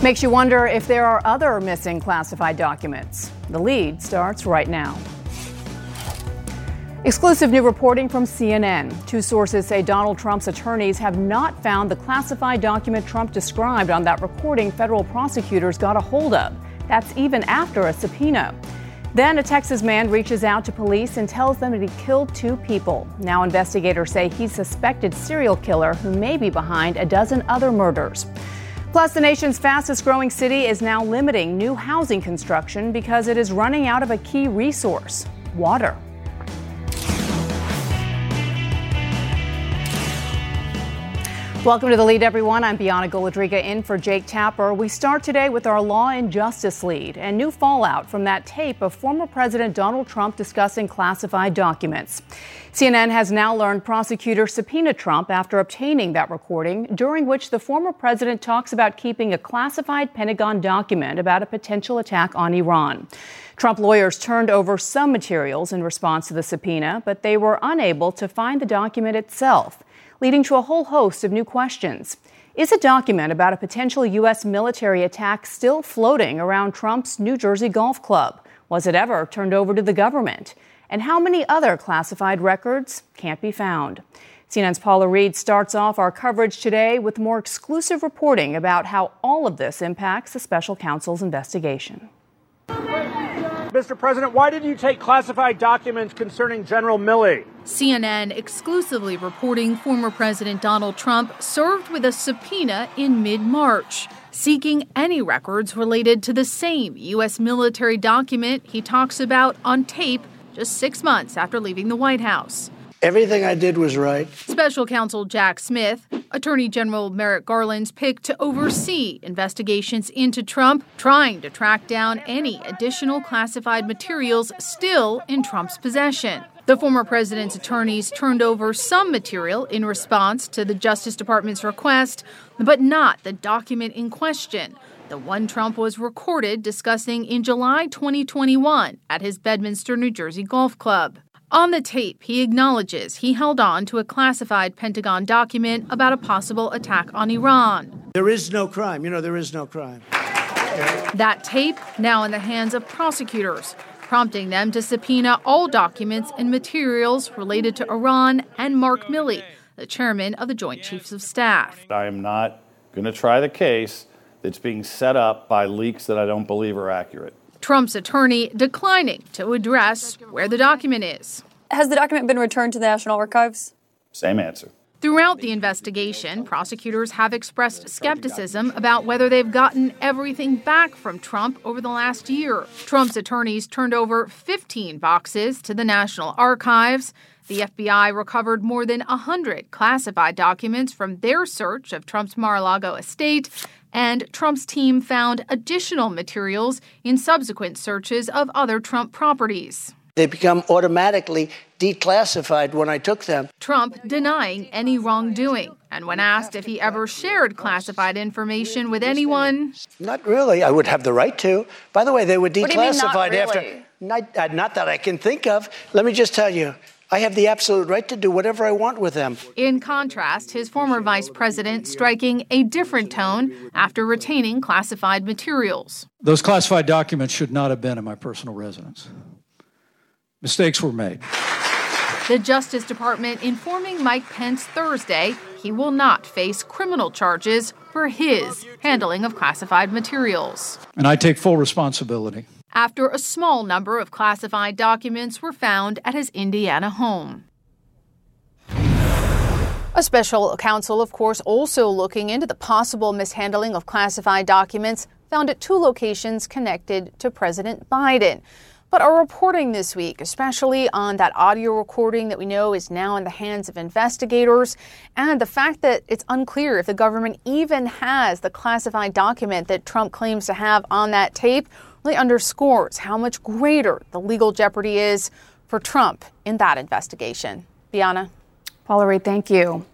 Makes you wonder if there are other missing classified documents. The lead starts right now. Exclusive new reporting from CNN. Two sources say Donald Trump's attorneys have not found the classified document Trump described on that recording federal prosecutors got a hold of. That's even after a subpoena. Then a Texas man reaches out to police and tells them that he killed two people. Now investigators say he's suspected serial killer who may be behind a dozen other murders. Plus, the nation's fastest growing city is now limiting new housing construction because it is running out of a key resource water. Welcome to the lead, everyone. I'm Bianna Golodryga in for Jake Tapper. We start today with our law and justice lead and new fallout from that tape of former President Donald Trump discussing classified documents. CNN has now learned prosecutors subpoenaed Trump after obtaining that recording, during which the former president talks about keeping a classified Pentagon document about a potential attack on Iran. Trump lawyers turned over some materials in response to the subpoena, but they were unable to find the document itself leading to a whole host of new questions. Is a document about a potential U.S. military attack still floating around Trump's New Jersey golf club? Was it ever turned over to the government? And how many other classified records can't be found? CNN's Paula Reed starts off our coverage today with more exclusive reporting about how all of this impacts the special counsel's investigation. Mr. President, why did you take classified documents concerning General Milley? CNN exclusively reporting former President Donald Trump served with a subpoena in mid March, seeking any records related to the same U.S. military document he talks about on tape just six months after leaving the White House. Everything I did was right. Special counsel Jack Smith, Attorney General Merrick Garland's pick to oversee investigations into Trump, trying to track down any additional classified materials still in Trump's possession. The former president's attorneys turned over some material in response to the Justice Department's request, but not the document in question. The one Trump was recorded discussing in July 2021 at his Bedminster, New Jersey golf club. On the tape, he acknowledges he held on to a classified Pentagon document about a possible attack on Iran. There is no crime. You know, there is no crime. That tape now in the hands of prosecutors, prompting them to subpoena all documents and materials related to Iran and Mark Milley, the chairman of the Joint Chiefs of Staff. I am not going to try the case that's being set up by leaks that I don't believe are accurate. Trump's attorney declining to address where the document is. Has the document been returned to the National Archives? Same answer. Throughout the investigation, prosecutors have expressed skepticism about whether they've gotten everything back from Trump over the last year. Trump's attorneys turned over 15 boxes to the National Archives. The FBI recovered more than 100 classified documents from their search of Trump's Mar a Lago estate, and Trump's team found additional materials in subsequent searches of other Trump properties. They become automatically declassified when I took them. Trump denying any wrongdoing. And when asked if he ever shared classified information with anyone, not really. I would have the right to. By the way, they were declassified really? after. Not, uh, not that I can think of. Let me just tell you, I have the absolute right to do whatever I want with them. In contrast, his former vice president striking a different tone after retaining classified materials. Those classified documents should not have been in my personal residence. Mistakes were made. The Justice Department informing Mike Pence Thursday he will not face criminal charges for his handling of classified materials. And I take full responsibility. After a small number of classified documents were found at his Indiana home. A special counsel, of course, also looking into the possible mishandling of classified documents found at two locations connected to President Biden. But our reporting this week, especially on that audio recording that we know is now in the hands of investigators, and the fact that it's unclear if the government even has the classified document that Trump claims to have on that tape, really underscores how much greater the legal jeopardy is for Trump in that investigation. Bianna? Paula Reed, thank you.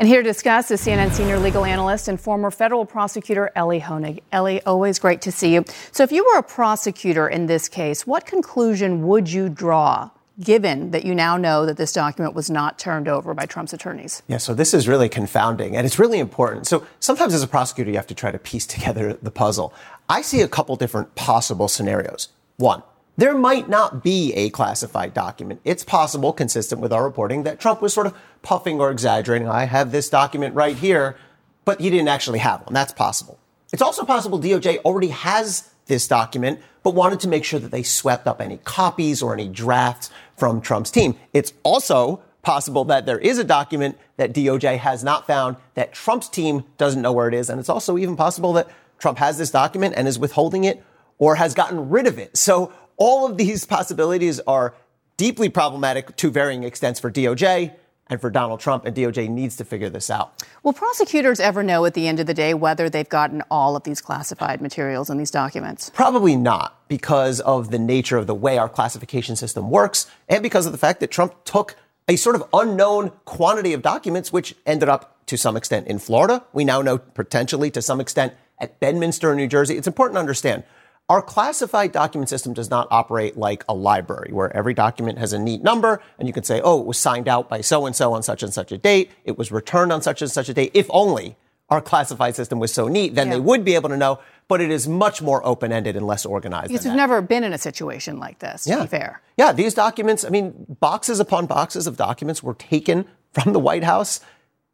And here to discuss is CNN senior legal analyst and former federal prosecutor Elie Honig. Elie, always great to see you. So, if you were a prosecutor in this case, what conclusion would you draw given that you now know that this document was not turned over by Trump's attorneys? Yeah, so this is really confounding and it's really important. So sometimes as a prosecutor, you have to try to piece together the puzzle. I see a couple different possible scenarios. One, there might not be a classified document. It's possible, consistent with our reporting, that Trump was sort of puffing or exaggerating. I have this document right here, but he didn't actually have one. That's possible. It's also possible DOJ already has this document, but wanted to make sure that they swept up any copies or any drafts from Trump's team. It's also possible that there is a document that DOJ has not found that Trump's team doesn't know where it is. And it's also even possible that Trump has this document and is withholding it or has gotten rid of it. So all of these possibilities are deeply problematic to varying extents for DOJ and for Donald Trump, and DOJ needs to figure this out. Will prosecutors ever know at the end of the day whether they've gotten all of these classified materials and these documents? Probably not, because of the nature of the way our classification system works, and because of the fact that Trump took a sort of unknown quantity of documents, which ended up to some extent in Florida. We now know potentially to some extent at Bedminster, New Jersey. It's important to understand our classified document system does not operate like a library where every document has a neat number and you can say, oh, it was signed out by so and so on such and such a date. It was returned on such and such a date. If only our classified system was so neat, then yeah. they would be able to know. But it is much more open ended and less organized. Because we've never been in a situation like this, to yeah. be fair. Yeah, these documents, I mean, boxes upon boxes of documents were taken from the White House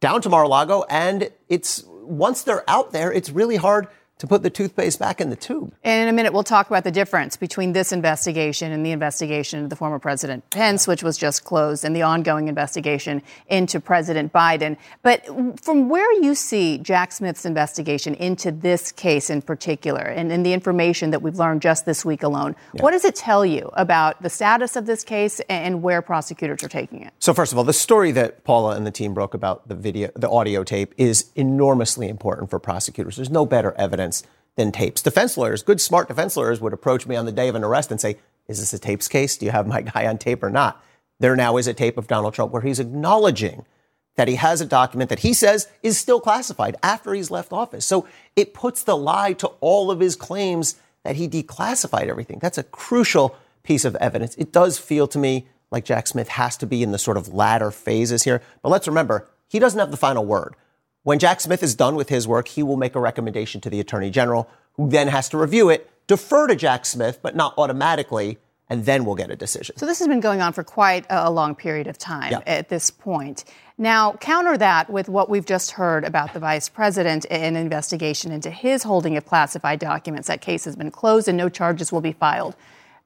down to Mar a Lago. And it's once they're out there, it's really hard to put the toothpaste back in the tube. And in a minute, we'll talk about the difference between this investigation and the investigation of the former President Pence, which was just closed, and the ongoing investigation into President Biden. But from where you see Jack Smith's investigation into this case in particular, and, and the information that we've learned just this week alone, yeah. what does it tell you about the status of this case and where prosecutors are taking it? So, first of all, the story that Paula and the team broke about the video, the audio tape, is enormously important for prosecutors. There's no better evidence evidence than tapes. Defense lawyers, good, smart defense lawyers would approach me on the day of an arrest and say, Is this a tapes case? Do you have my guy on tape or not? There now is a tape of Donald Trump where he's acknowledging that he has a document that he says is still classified after he's left office. So it puts the lie to all of his claims that he declassified everything. That's a crucial piece of evidence. It does feel to me like Jack Smith has to be in the sort of latter phases here. But let's remember, he doesn't have the final word. When Jack Smith is done with his work, he will make a recommendation to the Attorney General, who then has to review it, defer to Jack Smith, but not automatically, and then we'll get a decision. So this has been going on for quite a long period of time yeah. at this point. Now, counter that with what we've just heard about the vice president an investigation into his holding of classified documents. That case has been closed and no charges will be filed.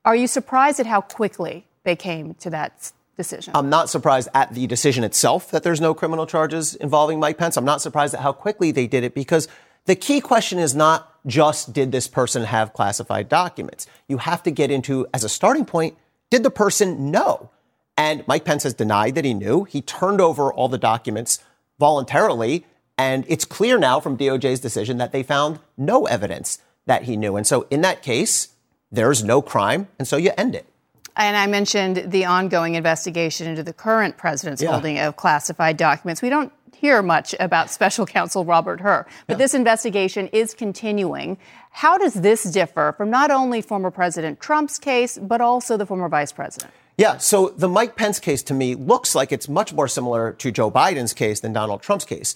Are you surprised at how quickly they came to that decision. I'm not surprised at the decision itself that there's no criminal charges involving Mike Pence. I'm not surprised at how quickly they did it because the key question is not just did this person have classified documents. You have to get into, as a starting point, did the person know? And Mike Pence has denied that he knew. He turned over all the documents voluntarily. And it's clear now from DOJ's decision that they found no evidence that he knew. And so in that case, there's no crime. And so you end it. And I mentioned the ongoing investigation into the current president's yeah. holding of classified documents. We don't hear much about special counsel Robert Hur, but yeah. this investigation is continuing. How does this differ from not only former President Trump's case, but also the former vice president? Yeah, so the Mike Pence case to me looks like it's much more similar to Joe Biden's case than Donald Trump's case.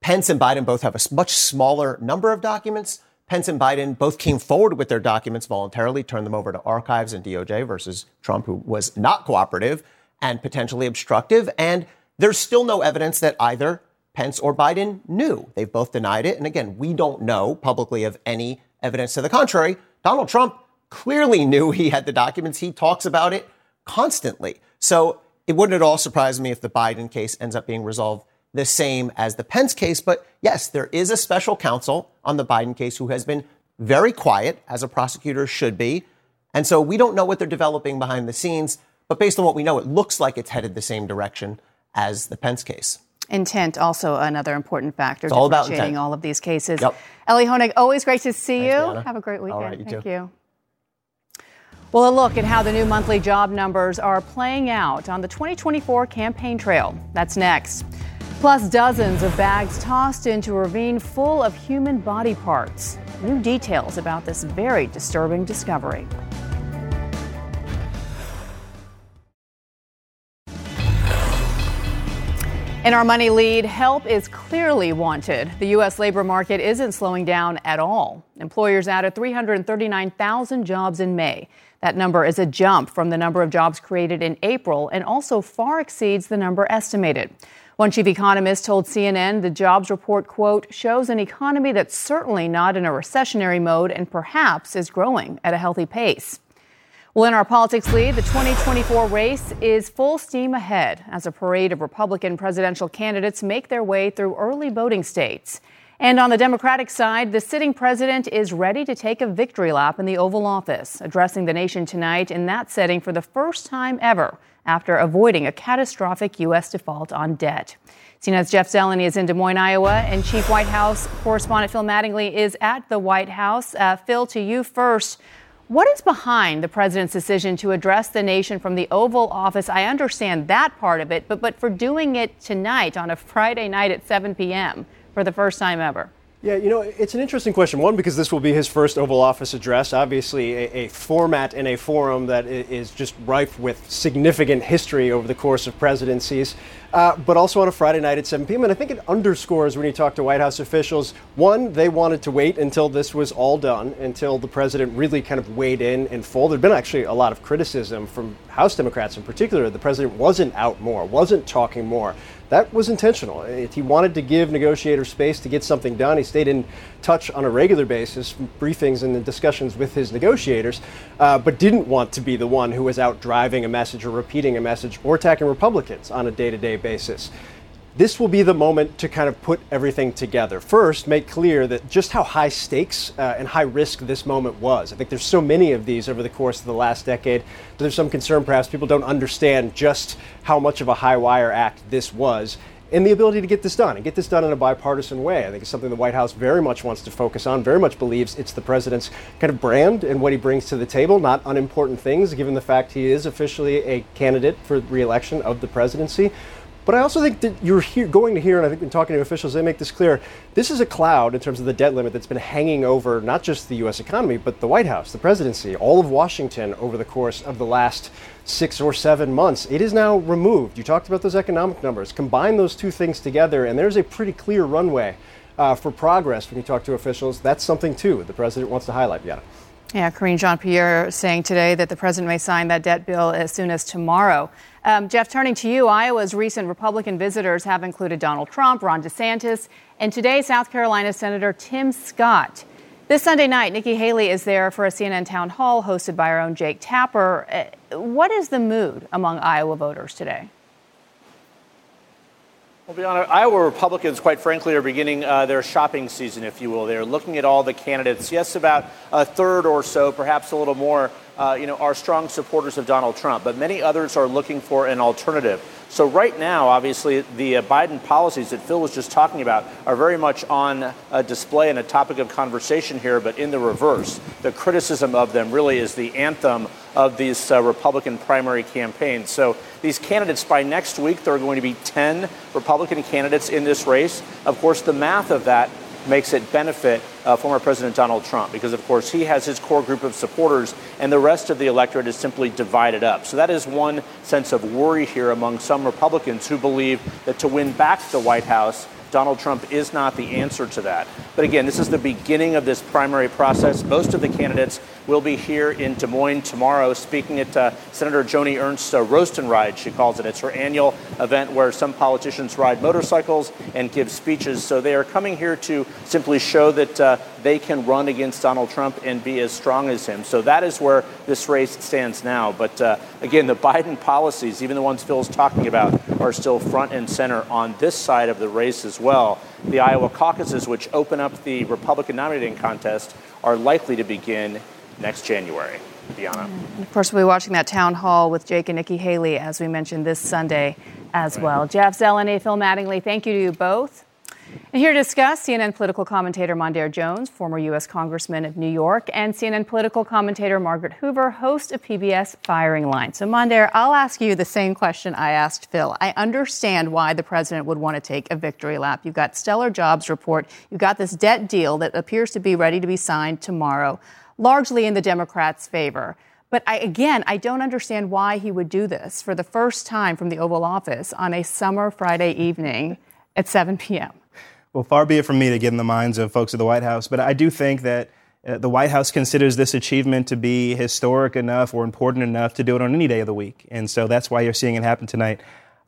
Pence and Biden both have a much smaller number of documents. Pence and Biden both came forward with their documents voluntarily, turned them over to archives and DOJ versus Trump, who was not cooperative and potentially obstructive. And there's still no evidence that either Pence or Biden knew. They've both denied it. And again, we don't know publicly of any evidence to the contrary. Donald Trump clearly knew he had the documents. He talks about it constantly. So it wouldn't at all surprise me if the Biden case ends up being resolved the same as the Pence case. But yes, there is a special counsel on the Biden case who has been very quiet, as a prosecutor should be. And so we don't know what they're developing behind the scenes. But based on what we know, it looks like it's headed the same direction as the Pence case. Intent, also another important factor, it's all about intent. all of these cases. Yep. Elie Honig, always great to see Thanks, you. Brianna. Have a great weekend. All right, you Thank too. you. Well, a look at how the new monthly job numbers are playing out on the 2024 campaign trail. That's next Plus, dozens of bags tossed into a ravine full of human body parts. New details about this very disturbing discovery. In our money lead, help is clearly wanted. The U.S. labor market isn't slowing down at all. Employers added 339,000 jobs in May. That number is a jump from the number of jobs created in April and also far exceeds the number estimated. One chief economist told CNN the jobs report, quote, shows an economy that's certainly not in a recessionary mode and perhaps is growing at a healthy pace. Well, in our politics lead, the 2024 race is full steam ahead as a parade of Republican presidential candidates make their way through early voting states. And on the Democratic side, the sitting president is ready to take a victory lap in the Oval Office, addressing the nation tonight in that setting for the first time ever after avoiding a catastrophic U.S. default on debt. CNN's Jeff Zeleny is in Des Moines, Iowa, and Chief White House correspondent Phil Mattingly is at the White House. Uh, Phil, to you first. What is behind the president's decision to address the nation from the Oval Office? I understand that part of it, but, but for doing it tonight on a Friday night at 7 p.m. for the first time ever. Yeah, you know, it's an interesting question. One, because this will be his first Oval Office address, obviously a, a, format and a forum that is just rife with significant history over the course of presidencies, uh, but also on a Friday night at 7 p.m. And I think it underscores when you talk to White House officials, one, they wanted to wait until this was all done, until the president really kind of weighed in in full. There'd been actually a lot of criticism from House Democrats in particular. The president wasn't out more, wasn't talking more that was intentional. He wanted to give negotiators space to get something done. He stayed in touch on a regular basis, briefings and discussions with his negotiators, uh, but didn't want to be the one who was out driving a message or repeating a message or attacking Republicans on a day to day basis this will be the moment to kind of put everything together. First, make clear that just how high stakes uh, and high risk this moment was. I think there's so many of these over the course of the last decade. That there's some concern, perhaps people don't understand just how much of a high wire act this was. And the ability to get this done and get this done in a bipartisan way. I think it's something the White House very much wants to focus on, very much believes it's the president's kind of brand and what he brings to the table, not unimportant things, given the fact he is officially a candidate for reelection of the presidency. But I also think that you're here, going to hear, and I think in talking to officials, they make this clear. This is a cloud in terms of the debt limit that's been hanging over not just the U.S. economy, but the White House, the presidency, all of Washington over the course of the last six or seven months. It is now removed. You talked about those economic numbers. Combine those two things together, and there's a pretty clear runway uh, for progress when you talk to officials. That's something, too, the president wants to highlight. Yeah. Yeah, Karine Jean Pierre saying today that the president may sign that debt bill as soon as tomorrow. Um, Jeff, turning to you, Iowa's recent Republican visitors have included Donald Trump, Ron DeSantis, and today South Carolina Senator Tim Scott. This Sunday night, Nikki Haley is there for a CNN town hall hosted by our own Jake Tapper. Uh, what is the mood among Iowa voters today? Well, Bianna, Iowa Republicans, quite frankly, are beginning uh, their shopping season, if you will. They're looking at all the candidates. Yes, about a third or so, perhaps a little more, uh, you know, are strong supporters of Donald Trump, but many others are looking for an alternative. So right now, obviously, the uh, Biden policies that Phil was just talking about are very much on display and a topic of conversation here, but in the reverse. The criticism of them really is the anthem of these uh, Republican primary campaigns. So these candidates, by next week, there are going to be 10 Republican candidates in this race. Of course, the math of that makes it benefit uh, former President Donald Trump because, of course, he has his core group of supporters and the rest of the electorate is simply divided up. So that is one sense of worry here among some Republicans who believe that to win back the White House, Donald Trump is not the answer to that. But again, this is the beginning of this primary process. Most of the candidates will be here in Des Moines tomorrow speaking at uh, Senator Joni Ernst's uh, Roast and Ride, she calls it. It's her annual event where some politicians ride motorcycles and give speeches. So they are coming here to simply show that uh, they can run against Donald Trump and be as strong as him. So that is where this race stands now. But uh, again, the Biden policies, even the ones Phil's talking about, are still front and center on this side of the race as well. The Iowa caucuses, which open up the Republican nominating contest, are likely to begin next January. Bianna. And of course, we'll be watching that town hall with Jake and Nikki Haley, as we mentioned this Sunday as well. Jeff Zeleny, Phil Mattingly, thank you to you both. And here to discuss, CNN political commentator Mondaire Jones, former U.S. Congressman of New York, and CNN political commentator Margaret Hoover, host of PBS Firing Line. So, Mondaire, I'll ask you the same question I asked Phil. I understand why the president would want to take a victory lap. You've got stellar jobs report, you've got this debt deal that appears to be ready to be signed tomorrow, largely in the Democrats' favor. But I, again, I don't understand why he would do this for the first time from the Oval Office on a summer Friday evening at 7 p.m. Well, far be it from me to get in the minds of folks at the White House, but I do think that uh, the White House considers this achievement to be historic enough or important enough to do it on any day of the week. And so that's why you're seeing it happen tonight.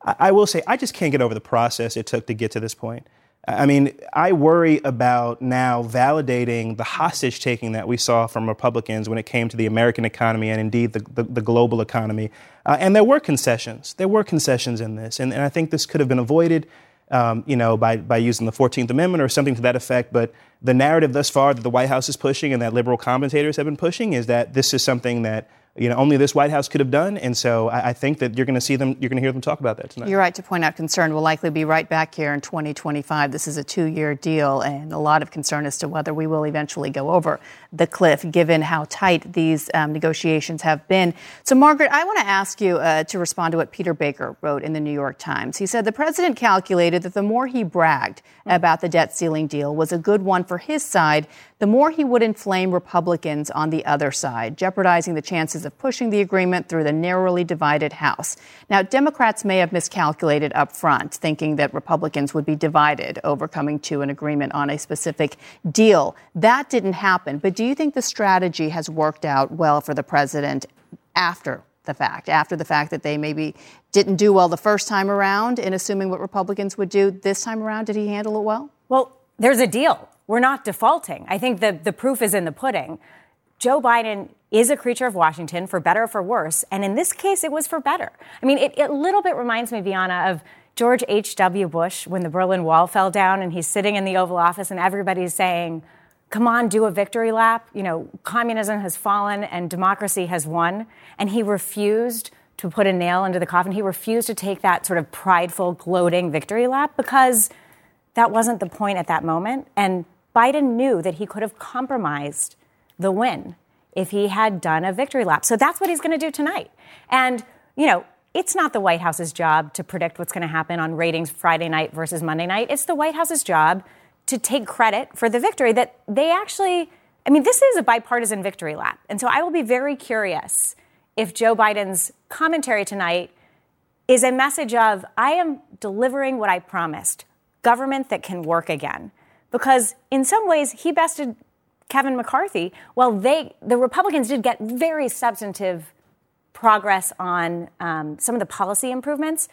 I, I will say, I just can't get over the process it took to get to this point. I mean, I worry about now validating the hostage taking that we saw from Republicans when it came to the American economy and indeed the, the, the global economy. Uh, and there were concessions. There were concessions in this. And, and I think this could have been avoided, um, you know, by, by using the 14th Amendment or something to that effect. But the narrative thus far that the White House is pushing and that liberal commentators have been pushing is that this is something that you know, only this White House could have done. And so I, I think that you're going to see them, you're going to hear them talk about that tonight. You're right to point out concern. We'll likely be right back here in 2025. This is a two year deal, and a lot of concern as to whether we will eventually go over the cliff, given how tight these um, negotiations have been. So, Margaret, I want to ask you uh, to respond to what Peter Baker wrote in the New York Times. He said the president calculated that the more he bragged about the debt ceiling deal was a good one for his side, the more he would inflame Republicans on the other side, jeopardizing the chances of pushing the agreement through the narrowly divided House. Now, Democrats may have miscalculated up front, thinking that Republicans would be divided over coming to an agreement on a specific deal. That didn't happen. But do you think the strategy has worked out well for the president after the fact, after the fact that they maybe didn't do well the first time around in assuming what Republicans would do this time around? Did he handle it well? Well, there's a deal we're not defaulting. I think the, the proof is in the pudding. Joe Biden is a creature of Washington, for better or for worse. And in this case, it was for better. I mean, it, a little bit reminds me, Bianna, of George H.W. Bush when the Berlin Wall fell down and he's sitting in the Oval Office and everybody's saying, come on, do a victory lap. You know, communism has fallen and democracy has won. And he refused to put a nail into the coffin. He refused to take that sort of prideful, gloating victory lap because that wasn't the point at that moment. And Biden knew that he could have compromised the win if he had done a victory lap. So that's what he's going to do tonight. And, you know, it's not the White House's job to predict what's going to happen on ratings Friday night versus Monday night. It's the White House's job to take credit for the victory that they actually, I mean, this is a bipartisan victory lap. And so I will be very curious if Joe Biden's commentary tonight is a message of, I am delivering what I promised government that can work again because in some ways he bested Kevin McCarthy. Well, they the Republicans did get very substantive progress on um, some of the policy improvements.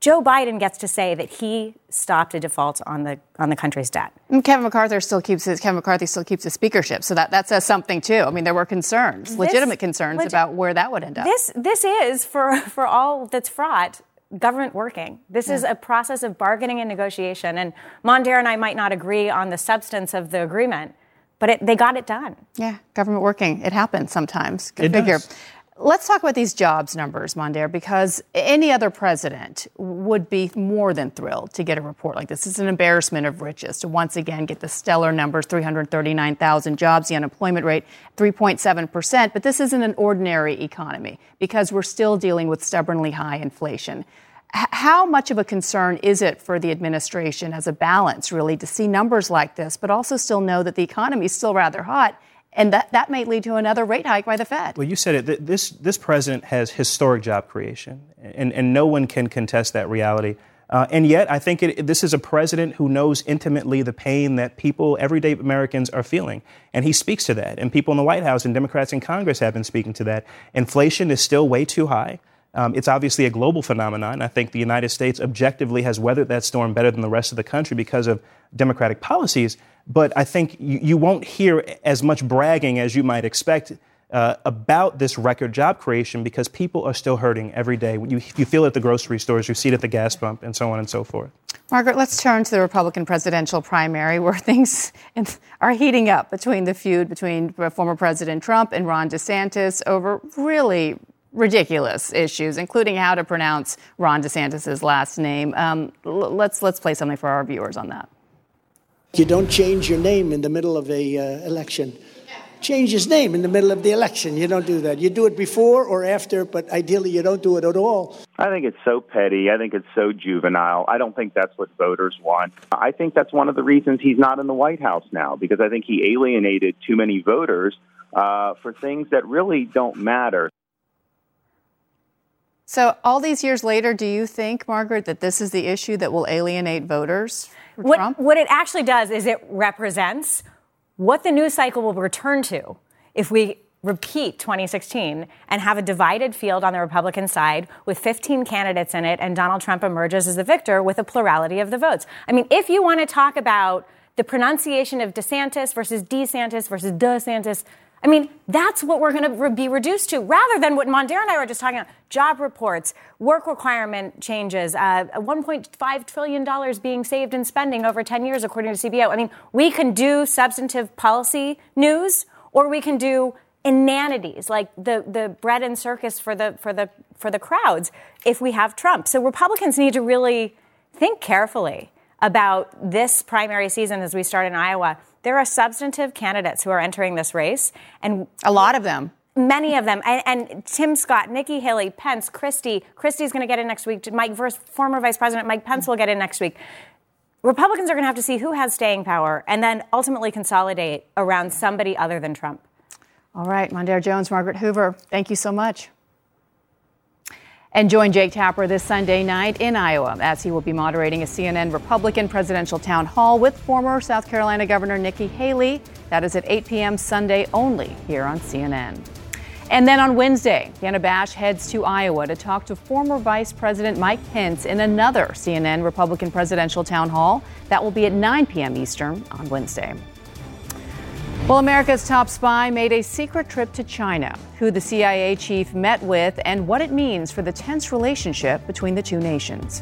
Joe Biden gets to say that he stopped a default on the on the country's debt. And Kevin McCarthy still keeps his Kevin McCarthy still keeps his speakership, so that, that says something too. I mean, there were concerns, this, legitimate concerns legi- about where that would end up. This this is for for all that's fraught government working. This yeah. is a process of bargaining and negotiation. And Mondaire and I might not agree on the substance of the agreement, but it, they got it done. Yeah, government working. It happens sometimes. Good it figure. Does. Let's talk about these jobs numbers, Mondaire, because any other president would be more than thrilled to get a report like this. It's an embarrassment of riches to once again get the stellar numbers 339,000 jobs, the unemployment rate 3.7%. But this isn't an ordinary economy because we're still dealing with stubbornly high inflation. How much of a concern is it for the administration as a balance, really, to see numbers like this, but also still know that the economy is still rather hot? and that, that may lead to another rate hike by the Fed. Well, you said it. This, this president has historic job creation, and, and no one can contest that reality. Uh, and yet, I think it, this is a president who knows intimately the pain that people, everyday Americans, are feeling. And he speaks to that. And people in the White House and Democrats in Congress have been speaking to that. Inflation is still way too high. Um, it's obviously a global phenomenon. I think the United States objectively has weathered that storm better than the rest of the country because of Democratic policies. But I think you, you won't hear as much bragging as you might expect uh, about this record job creation because people are still hurting every day. You, you feel it at the grocery stores, you see it at the gas pump, and so on and so forth. Margaret, let's turn to the Republican presidential primary where things are heating up between the feud between former President Trump and Ron DeSantis over really ridiculous issues, including how to pronounce Ron DeSantis' last name. Um, l- let's, let's play something for our viewers on that. You don't change your name in the middle of a uh, election. Change his name in the middle of the election. You don't do that. You do it before or after, but ideally you don't do it at all. I think it's so petty. I think it's so juvenile. I don't think that's what voters want. I think that's one of the reasons he's not in the White House now, because I think he alienated too many voters uh, for things that really don't matter. So, all these years later, do you think, Margaret, that this is the issue that will alienate voters? What, Trump? what it actually does is it represents what the news cycle will return to if we repeat 2016 and have a divided field on the Republican side with 15 candidates in it and Donald Trump emerges as the victor with a plurality of the votes. I mean, if you want to talk about the pronunciation of DeSantis versus DeSantis versus DeSantis, I mean, that's what we're going to be reduced to rather than what Mondaire and I were just talking about job reports, work requirement changes, uh, $1.5 trillion being saved in spending over 10 years, according to CBO. I mean, we can do substantive policy news or we can do inanities like the, the bread and circus for the, for, the, for the crowds if we have Trump. So Republicans need to really think carefully about this primary season as we start in Iowa there are substantive candidates who are entering this race, and a lot of them. Many of them, and, and Tim Scott, Nikki Haley, Pence, Christie. Christie's going to get in next week. Mike, former Vice President Mike Pence will get in next week. Republicans are going to have to see who has staying power, and then ultimately consolidate around somebody other than Trump. All right, Mondaire Jones, Margaret Hoover, thank you so much. And join Jake Tapper this Sunday night in Iowa as he will be moderating a CNN Republican presidential town hall with former South Carolina Governor Nikki Haley. That is at 8 p.m. Sunday only here on CNN. And then on Wednesday, Dana Bash heads to Iowa to talk to former Vice President Mike Pence in another CNN Republican presidential town hall. That will be at 9 p.m. Eastern on Wednesday. Well, America's top spy made a secret trip to China, who the CIA chief met with, and what it means for the tense relationship between the two nations.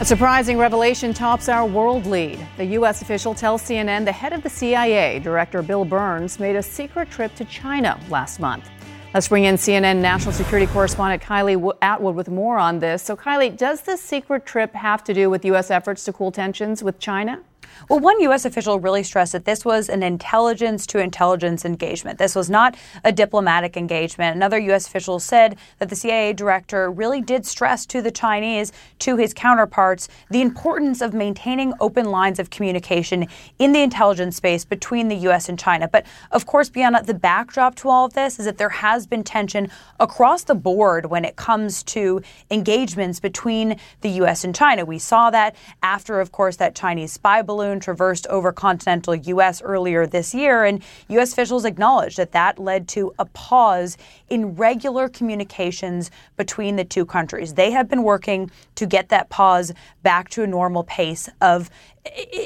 A surprising revelation tops our world lead. The U.S. official tells CNN the head of the CIA, Director Bill Burns, made a secret trip to China last month. Let's bring in CNN national security correspondent Kylie Atwood with more on this. So, Kylie, does this secret trip have to do with U.S. efforts to cool tensions with China? Well, one U.S. official really stressed that this was an intelligence to intelligence engagement. This was not a diplomatic engagement. Another U.S. official said that the CIA director really did stress to the Chinese, to his counterparts, the importance of maintaining open lines of communication in the intelligence space between the U.S. and China. But of course, beyond the backdrop to all of this is that there has been tension across the board when it comes to engagements between the U.S. and China. We saw that after, of course, that Chinese spy balloon balloon traversed over continental U.S. earlier this year, and U.S. officials acknowledged that that led to a pause in regular communications between the two countries. They have been working to get that pause back to a normal pace of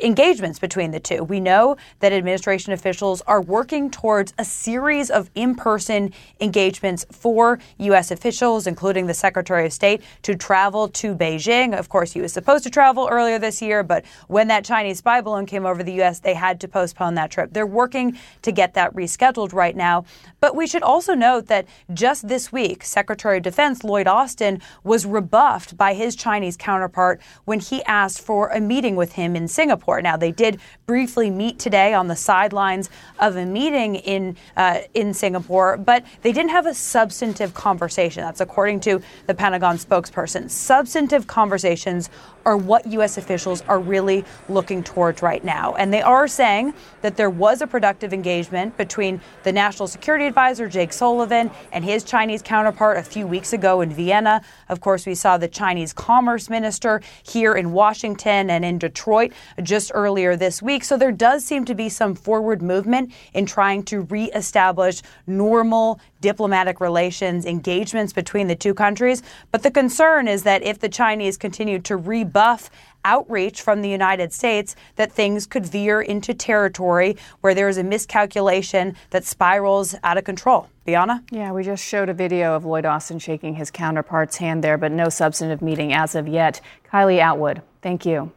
engagements between the two. We know that administration officials are working towards a series of in person engagements for U.S. officials, including the Secretary of State, to travel to Beijing. Of course, he was supposed to travel earlier this year, but when that Chinese spy balloon came over the U.S., they had to postpone that trip. They're working to get that rescheduled right now. But we should also note that just this week, Secretary of Defense Lloyd Austin was rebuffed by his Chinese counterpart when he asked for a meeting with him in Singapore. Now, they did briefly meet today on the sidelines of a meeting in uh, in Singapore, but they didn't have a substantive conversation. That's according to the Pentagon spokesperson. Substantive conversations are what U.S. officials are really looking towards right now. And they are saying that there was a productive engagement between the National Security Advisor, Jake Sullivan, and his Chinese counterpart a few weeks ago in Vienna. Of course, we saw the Chinese Commerce Minister here in Washington and in Detroit just earlier this week. So there does seem to be some forward movement in trying to reestablish normal diplomatic relations, engagements between the two countries. But the concern is that if the Chinese continue to rebuff outreach from the United States, that things could veer into territory where there is a miscalculation that spirals out of control. Bianna? Yeah, we just showed a video of Lloyd Austin shaking his counterpart's hand there, but no substantive meeting as of yet. Kylie Atwood, thank you.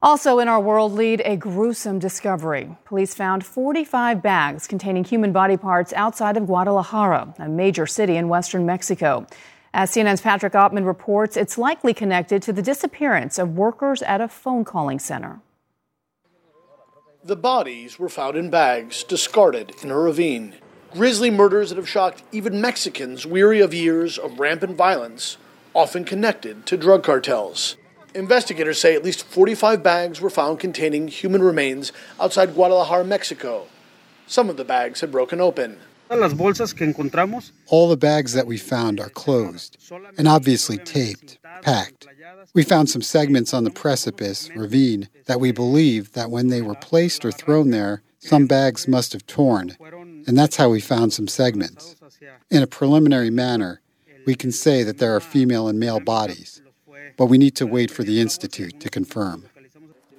Also in our world lead, a gruesome discovery. Police found 45 bags containing human body parts outside of Guadalajara, a major city in western Mexico. As CNN's Patrick Oppmann reports, it's likely connected to the disappearance of workers at a phone calling center. The bodies were found in bags, discarded in a ravine. Grisly murders that have shocked even Mexicans weary of years of rampant violence, often connected to drug cartels. Investigators say at least 45 bags were found containing human remains outside Guadalajara, Mexico. Some of the bags had broken open. All the bags that we found are closed and obviously taped, packed. We found some segments on the precipice, ravine, that we believe that when they were placed or thrown there, some bags must have torn, and that's how we found some segments. In a preliminary manner, we can say that there are female and male bodies, but we need to wait for the Institute to confirm.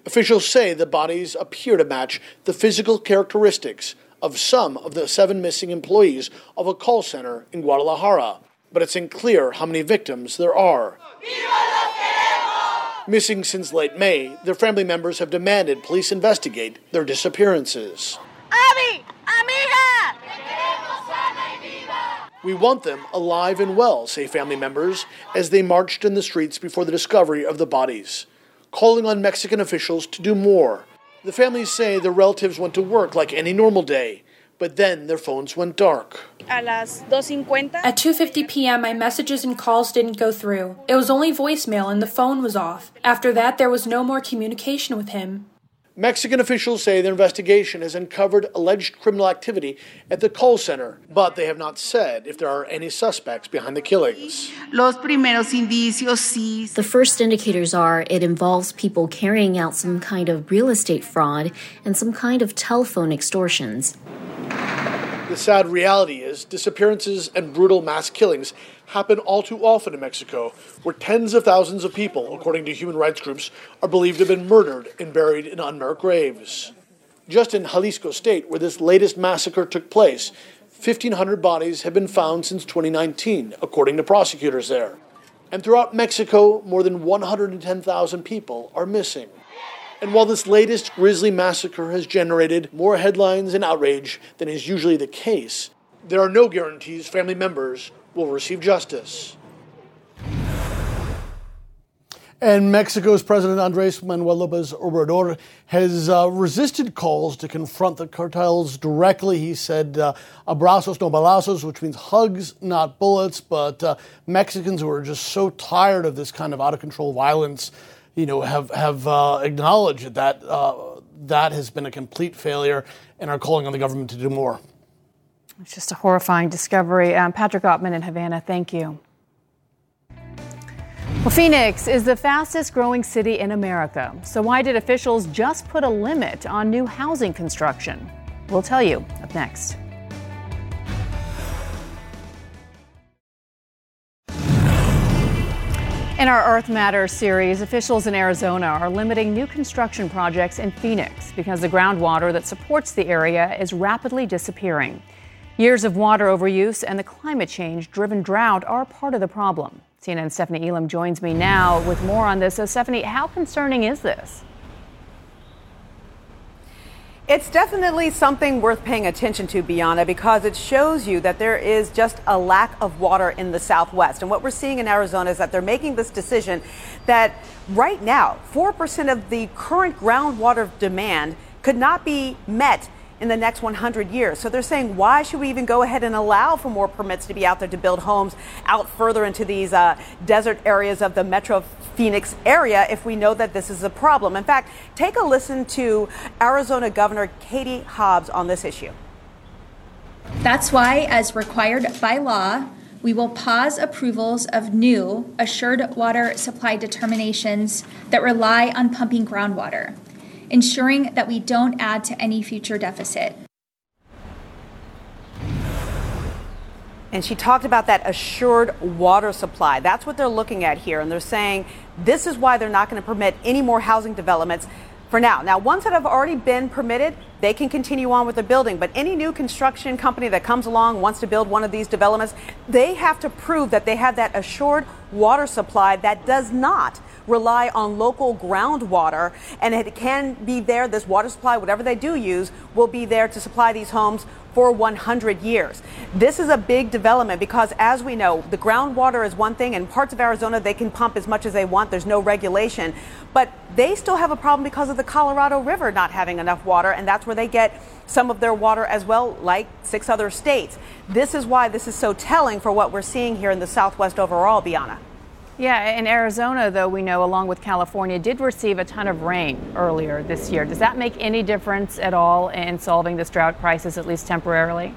Officials say the bodies appear to match the physical characteristics of some of the seven missing employees of a call center in Guadalajara, but it's unclear how many victims there are. Missing since late May, their family members have demanded police investigate their disappearances. Abby! We want them alive and well, say family members, as they marched in the streets before the discovery of the bodies, calling on Mexican officials to do more. The families say their relatives went to work like any normal day, but then their phones went dark. At 2:50 p.m., my messages and calls didn't go through. It was only voicemail and the phone was off. After that, there was no more communication with him. Mexican officials say their investigation has uncovered alleged criminal activity at the call center, but they have not said if there are any suspects behind the killings. The first indicators are it involves people carrying out some kind of real estate fraud and some kind of telephone extortions. The sad reality is disappearances and brutal mass killings happen all too often in Mexico, where tens of thousands of people, according to human rights groups, are believed to have been murdered and buried in unmarked graves. Just in Jalisco state, where this latest massacre took place, 1,500 bodies have been found since 2019, according to prosecutors there. And throughout Mexico, more than 110,000 people are missing. And while this latest grisly massacre has generated more headlines and outrage than is usually the case, there are no guarantees family members will receive justice. And Mexico's President Andres Manuel Lopez Obrador has uh, resisted calls to confront the cartels directly. He said, uh, abrazos no balazos, which means hugs, not bullets. But uh, Mexicans who are just so tired of this kind of out of control violence you know, have have uh, acknowledged that uh, that has been a complete failure and are calling on the government to do more. It's just a horrifying discovery. Um, Patrick Oppmann in Havana, thank you. Well, Phoenix is the fastest growing city in America. So, why did officials just put a limit on new housing construction? We'll tell you up next. In our Earth Matters series, officials in Arizona are limiting new construction projects in Phoenix because the groundwater that supports the area is rapidly disappearing. Years of water overuse and the climate change driven drought are part of the problem. CNN's Stephanie Elam joins me now with more on this. So, Stephanie, how concerning is this? It's definitely something worth paying attention to, Bianna, because it shows you that there is just a lack of water in the Southwest. And what we're seeing in Arizona is that they're making this decision that right now, 4% of the current groundwater demand could not be met in the next 100 years. So they're saying, why should we even go ahead and allow for more permits to be out there to build homes out further into these uh, desert areas of the Metro Phoenix area if we know that this is a problem? In fact, take a listen to Arizona Governor Katie Hobbs on this issue. That's why, as required by law, we will pause approvals of new assured water supply determinations that rely on pumping groundwater ensuring that we don't add to any future deficit. And she talked about that assured water supply. That's what they're looking at here. And they're saying this is why they're not going to permit any more housing developments for now. Now, ones that have already been permitted, they can continue on with the building. But any new construction company that comes along, wants to build one of these developments, they have to prove that they have that assured water supply that does not rely on local groundwater, and it can be there. This water supply, whatever they do use, will be there to supply these homes for 100 years. This is a big development because, as we know, the groundwater is one thing. In parts of Arizona, they can pump as much as they want. There's no regulation. But they still have a problem because of the Colorado River not having enough water, and that's where they get some of their water as well, like six other states. This is why this is so telling for what we're seeing here in the Southwest overall, Bianna. Yeah, in Arizona, though, we know, along with California, did receive a ton of rain earlier this year. Does that make any difference at all in solving this drought crisis, at least temporarily?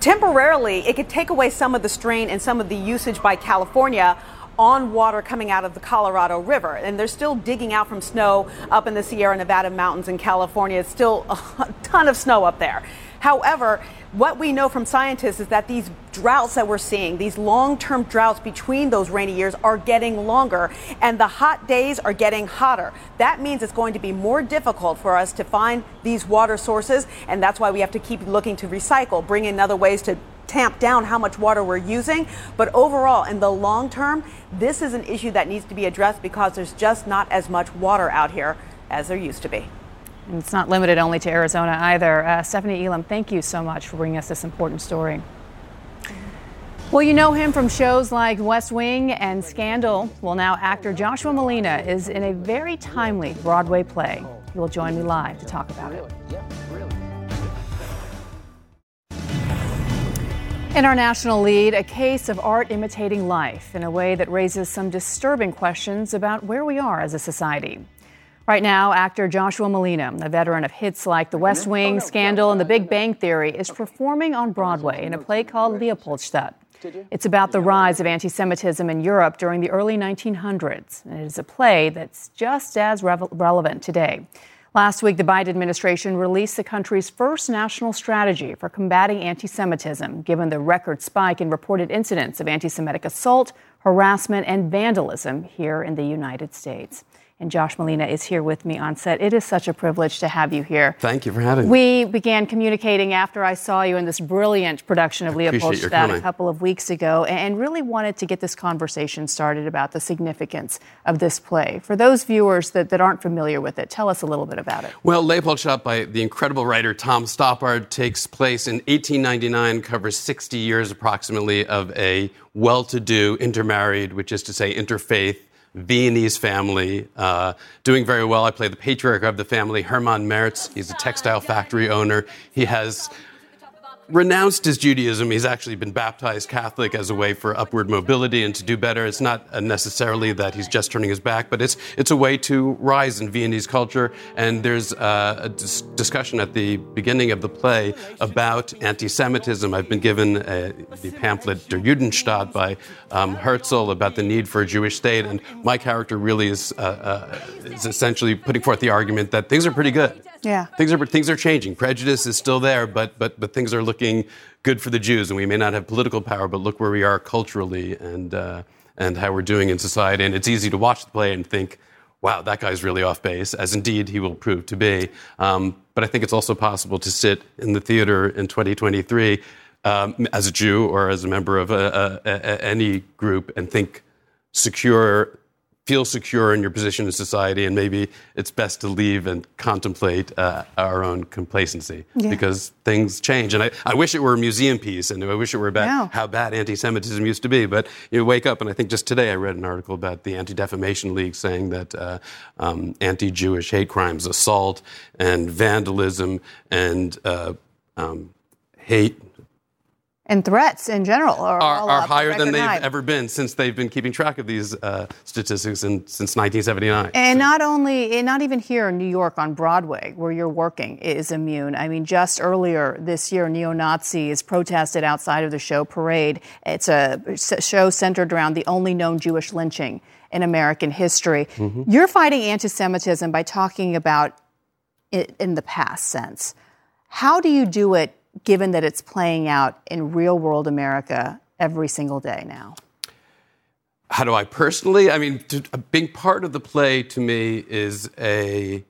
Temporarily, it could take away some of the strain and some of the usage by California on water coming out of the Colorado River. And they're still digging out from snow up in the Sierra Nevada mountains in California. It's still a ton of snow up there. However, what we know from scientists is that these droughts that we're seeing, these long term droughts between those rainy years, are getting longer, and the hot days are getting hotter. That means it's going to be more difficult for us to find these water sources, and that's why we have to keep looking to recycle, bring in other ways to tamp down how much water we're using. But overall, in the long term, this is an issue that needs to be addressed because there's just not as much water out here as there used to be. And it's not limited only to Arizona either. Uh, Stephanie Elam, thank you so much for bringing us this important story. Well, you know him from shows like West Wing and Scandal. Well, now actor Joshua Malina is in a very timely Broadway play. He will join me live to talk about it. In our national lead, a case of art imitating life in a way that raises some disturbing questions about where we are as a society. Right now, actor Joshua Malina, a veteran of hits like The West Wing, Scandal, and The Big Bang Theory, is performing on Broadway in a play called Leopoldstadt. It's about the rise of anti Semitism in Europe during the early 1900s. And it is a play that's just as re- relevant today. Last week, the Biden administration released the country's first national strategy for combating anti Semitism, given the record spike in reported incidents of anti Semitic assault, harassment, and vandalism here in the United States. And Josh Malina is here with me on set. It is such a privilege to have you here. Thank you for having me. We began communicating after I saw you in this brilliant production of Leopoldstadt a couple of weeks ago and really wanted to get this conversation started about the significance of this play. For those viewers that, that aren't familiar with it, tell us a little bit about it. Well, Leopoldstadt by the incredible writer Tom Stoppard takes place in 1899, covers 60 years approximately of a well to do intermarried, which is to say interfaith Viennese family, uh, doing very well. I play the patriarch of the family, Hermann Merz. He's a textile factory owner. He has renounced his Judaism. He's actually been baptized Catholic as a way for upward mobility and to do better. It's not necessarily that he's just turning his back, but it's it's a way to rise in Viennese culture. And there's uh, a dis- discussion at the beginning of the play about anti-Semitism. I've been given a, the pamphlet Der Judenstaat by um, Herzl about the need for a Jewish state, and my character really is uh, uh, is essentially putting forth the argument that things are pretty good. Yeah. Things are things are changing. Prejudice is still there, but but but things are looking good for the Jews, and we may not have political power, but look where we are culturally and uh, and how we're doing in society. And it's easy to watch the play and think, "Wow, that guy's really off base," as indeed he will prove to be. Um, but I think it's also possible to sit in the theater in 2023 um, as a Jew or as a member of a, a, a, any group and think secure feel secure in your position in society, and maybe it's best to leave and contemplate uh, our own complacency Yeah. because things change. And I, I wish it were a museum piece, and I wish it were about Yeah. how bad anti-Semitism used to be. But you wake up, and I think just today I read an article about the Anti-Defamation League saying that uh, um, anti-Jewish hate crimes, assault, and vandalism, and uh, um, hate And threats in general are, are, are higher than they've high. ever been since they've been keeping track of these uh, statistics in, since 1979. And not only, and not even here in New York on Broadway, where you're working, is immune. I mean, just earlier this year, neo Nazis protested outside of the show Parade. It's a show centered around the only known Jewish lynching in American history. Mm-hmm. You're fighting anti Semitism by talking about it in the past sense. How do you do it given that it's playing out in real world America every single day now? How do I personally? I mean, to, a big part of the play to me is a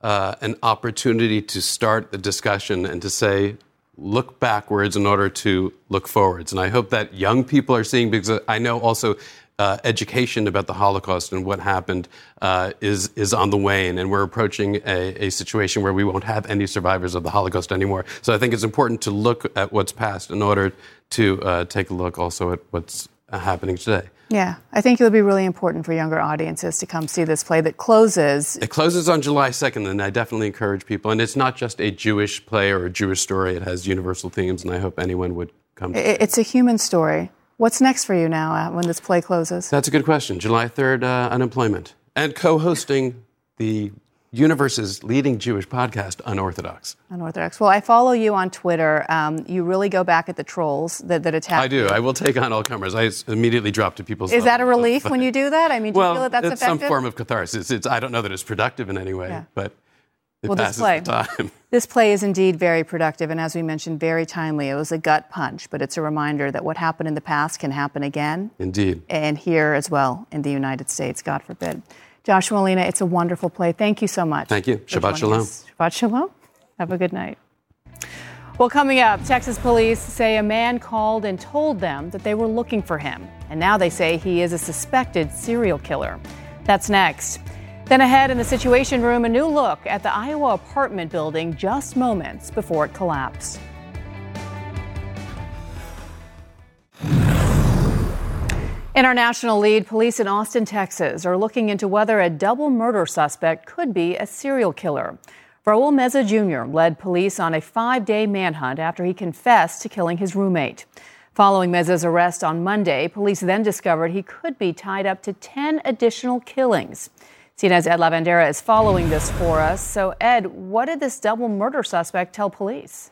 uh, an opportunity to start the discussion and to say, look backwards in order to look forwards. And I hope that young people are seeing because I know also. Uh, education about the Holocaust and what happened uh, is is on the wane, and we're approaching a, a situation where we won't have any survivors of the Holocaust anymore. So I think it's important to look at what's past in order to uh, take a look also at what's happening today. Yeah, I think it'll be really important for younger audiences to come see this play that closes. It closes on July 2nd, and I definitely encourage people. And it's not just a Jewish play or a Jewish story, it has universal themes, and I hope anyone would come. It's a human story What's next for you now uh, when this play closes? That's a good question. July 3rd, uh, unemployment. And co hosting the universe's leading Jewish podcast, Unorthodox. Unorthodox. Well, I follow you on Twitter. Um, you really go back at the trolls that, that attack. I do. I will take on all comers. I immediately drop to people's. Is that a relief when you do that? I mean, do well, you feel that that's it's effective? some form of catharsis. It's, I don't know that it's productive in any way, Yeah. but it Well, this play-. This play is indeed very productive, and as we mentioned, very timely. It was a gut punch, but it's a reminder that what happened in the past can happen again, Indeed. and here as well in the United States, God forbid. Joshua Malina, it's a wonderful play. Thank you so much. Thank you. Shabbat shalom. Shabbat shalom. Have a good night. Well, coming up, Texas police say a man called and told them that they were looking for him. And now they say he is a suspected serial killer. That's next. Then ahead in the Situation Room, a new look at the Iowa apartment building just moments before it collapsed. In our national lead, police in Austin, Texas are looking into whether a double murder suspect could be a serial killer. Raul Meza Jr. led police on a five day manhunt after he confessed to killing his roommate. Following Meza's arrest on Monday, police then discovered he could be tied up to 10 additional killings. CNN's Ed Lavandera is following this for us. So, Ed, what did this double murder suspect tell police?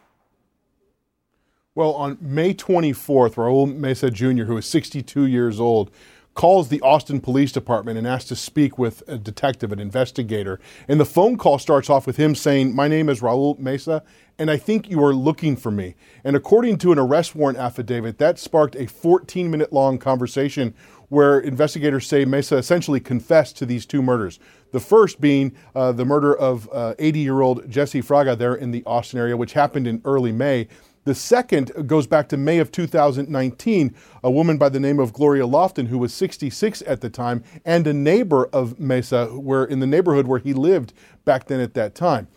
Well, on May 24th, Raul Meza Jr., who is 62 years old, calls the Austin Police Department and asks to speak with a detective, an investigator. And the phone call starts off with him saying, My name is Raul Meza, and I think you are looking for me. And according to an arrest warrant affidavit, that sparked a 14 minute long conversation where investigators say Meza essentially confessed to these two murders. The first being uh, the murder of 80 year old Jesse Fraga there in the Austin area, which happened in early May. The second goes back to May of 2019. A woman by the name of Gloria Lofton, who was 66 at the time, and a neighbor of Meza, where in the neighborhood where he lived back then at that time.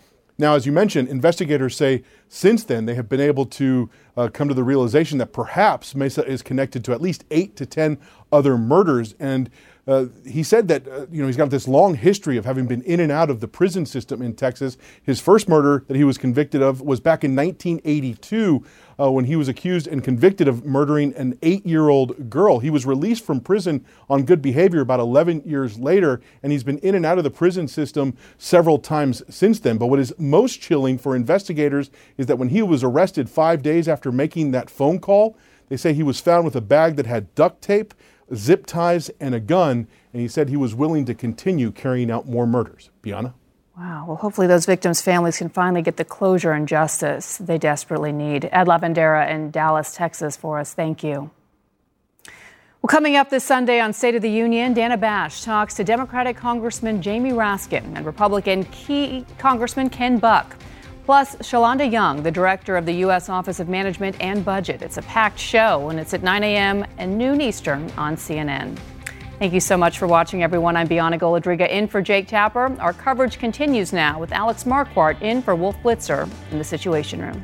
Now, as you mentioned, investigators say since then they have been able to uh, come to the realization that perhaps Meza is connected to at least eight to 10 other murders. And uh, he said that uh, you know he's got this long history of having been in and out of the prison system in Texas. His first murder that he was convicted of was back in 1982 uh, when he was accused and convicted of murdering an eight-year-old girl. He was released from prison on good behavior about 11 years later, and he's been in and out of the prison system several times since then. But what is most chilling for investigators is that when he was arrested five days after making that phone call, they say he was found with a bag that had duct tape zip ties, and a gun, and he said he was willing to continue carrying out more murders. Bianna? Wow. Well, hopefully those victims' families can finally get the closure and justice they desperately need. Ed Lavandera in Dallas, Texas, for us. Thank you. Well, coming up this Sunday on State of the Union, Dana Bash talks to Democratic Congressman Jamie Raskin and Republican key Congressman Ken Buck. Plus, Shalanda Young, the director of the U.S. Office of Management and Budget. It's a packed show, and it's at 9 a.m. and noon Eastern on CNN. Thank you so much for watching, everyone. I'm Bianna Golodryga in for Jake Tapper. Our coverage continues now with Alex Marquardt in for Wolf Blitzer in the Situation Room.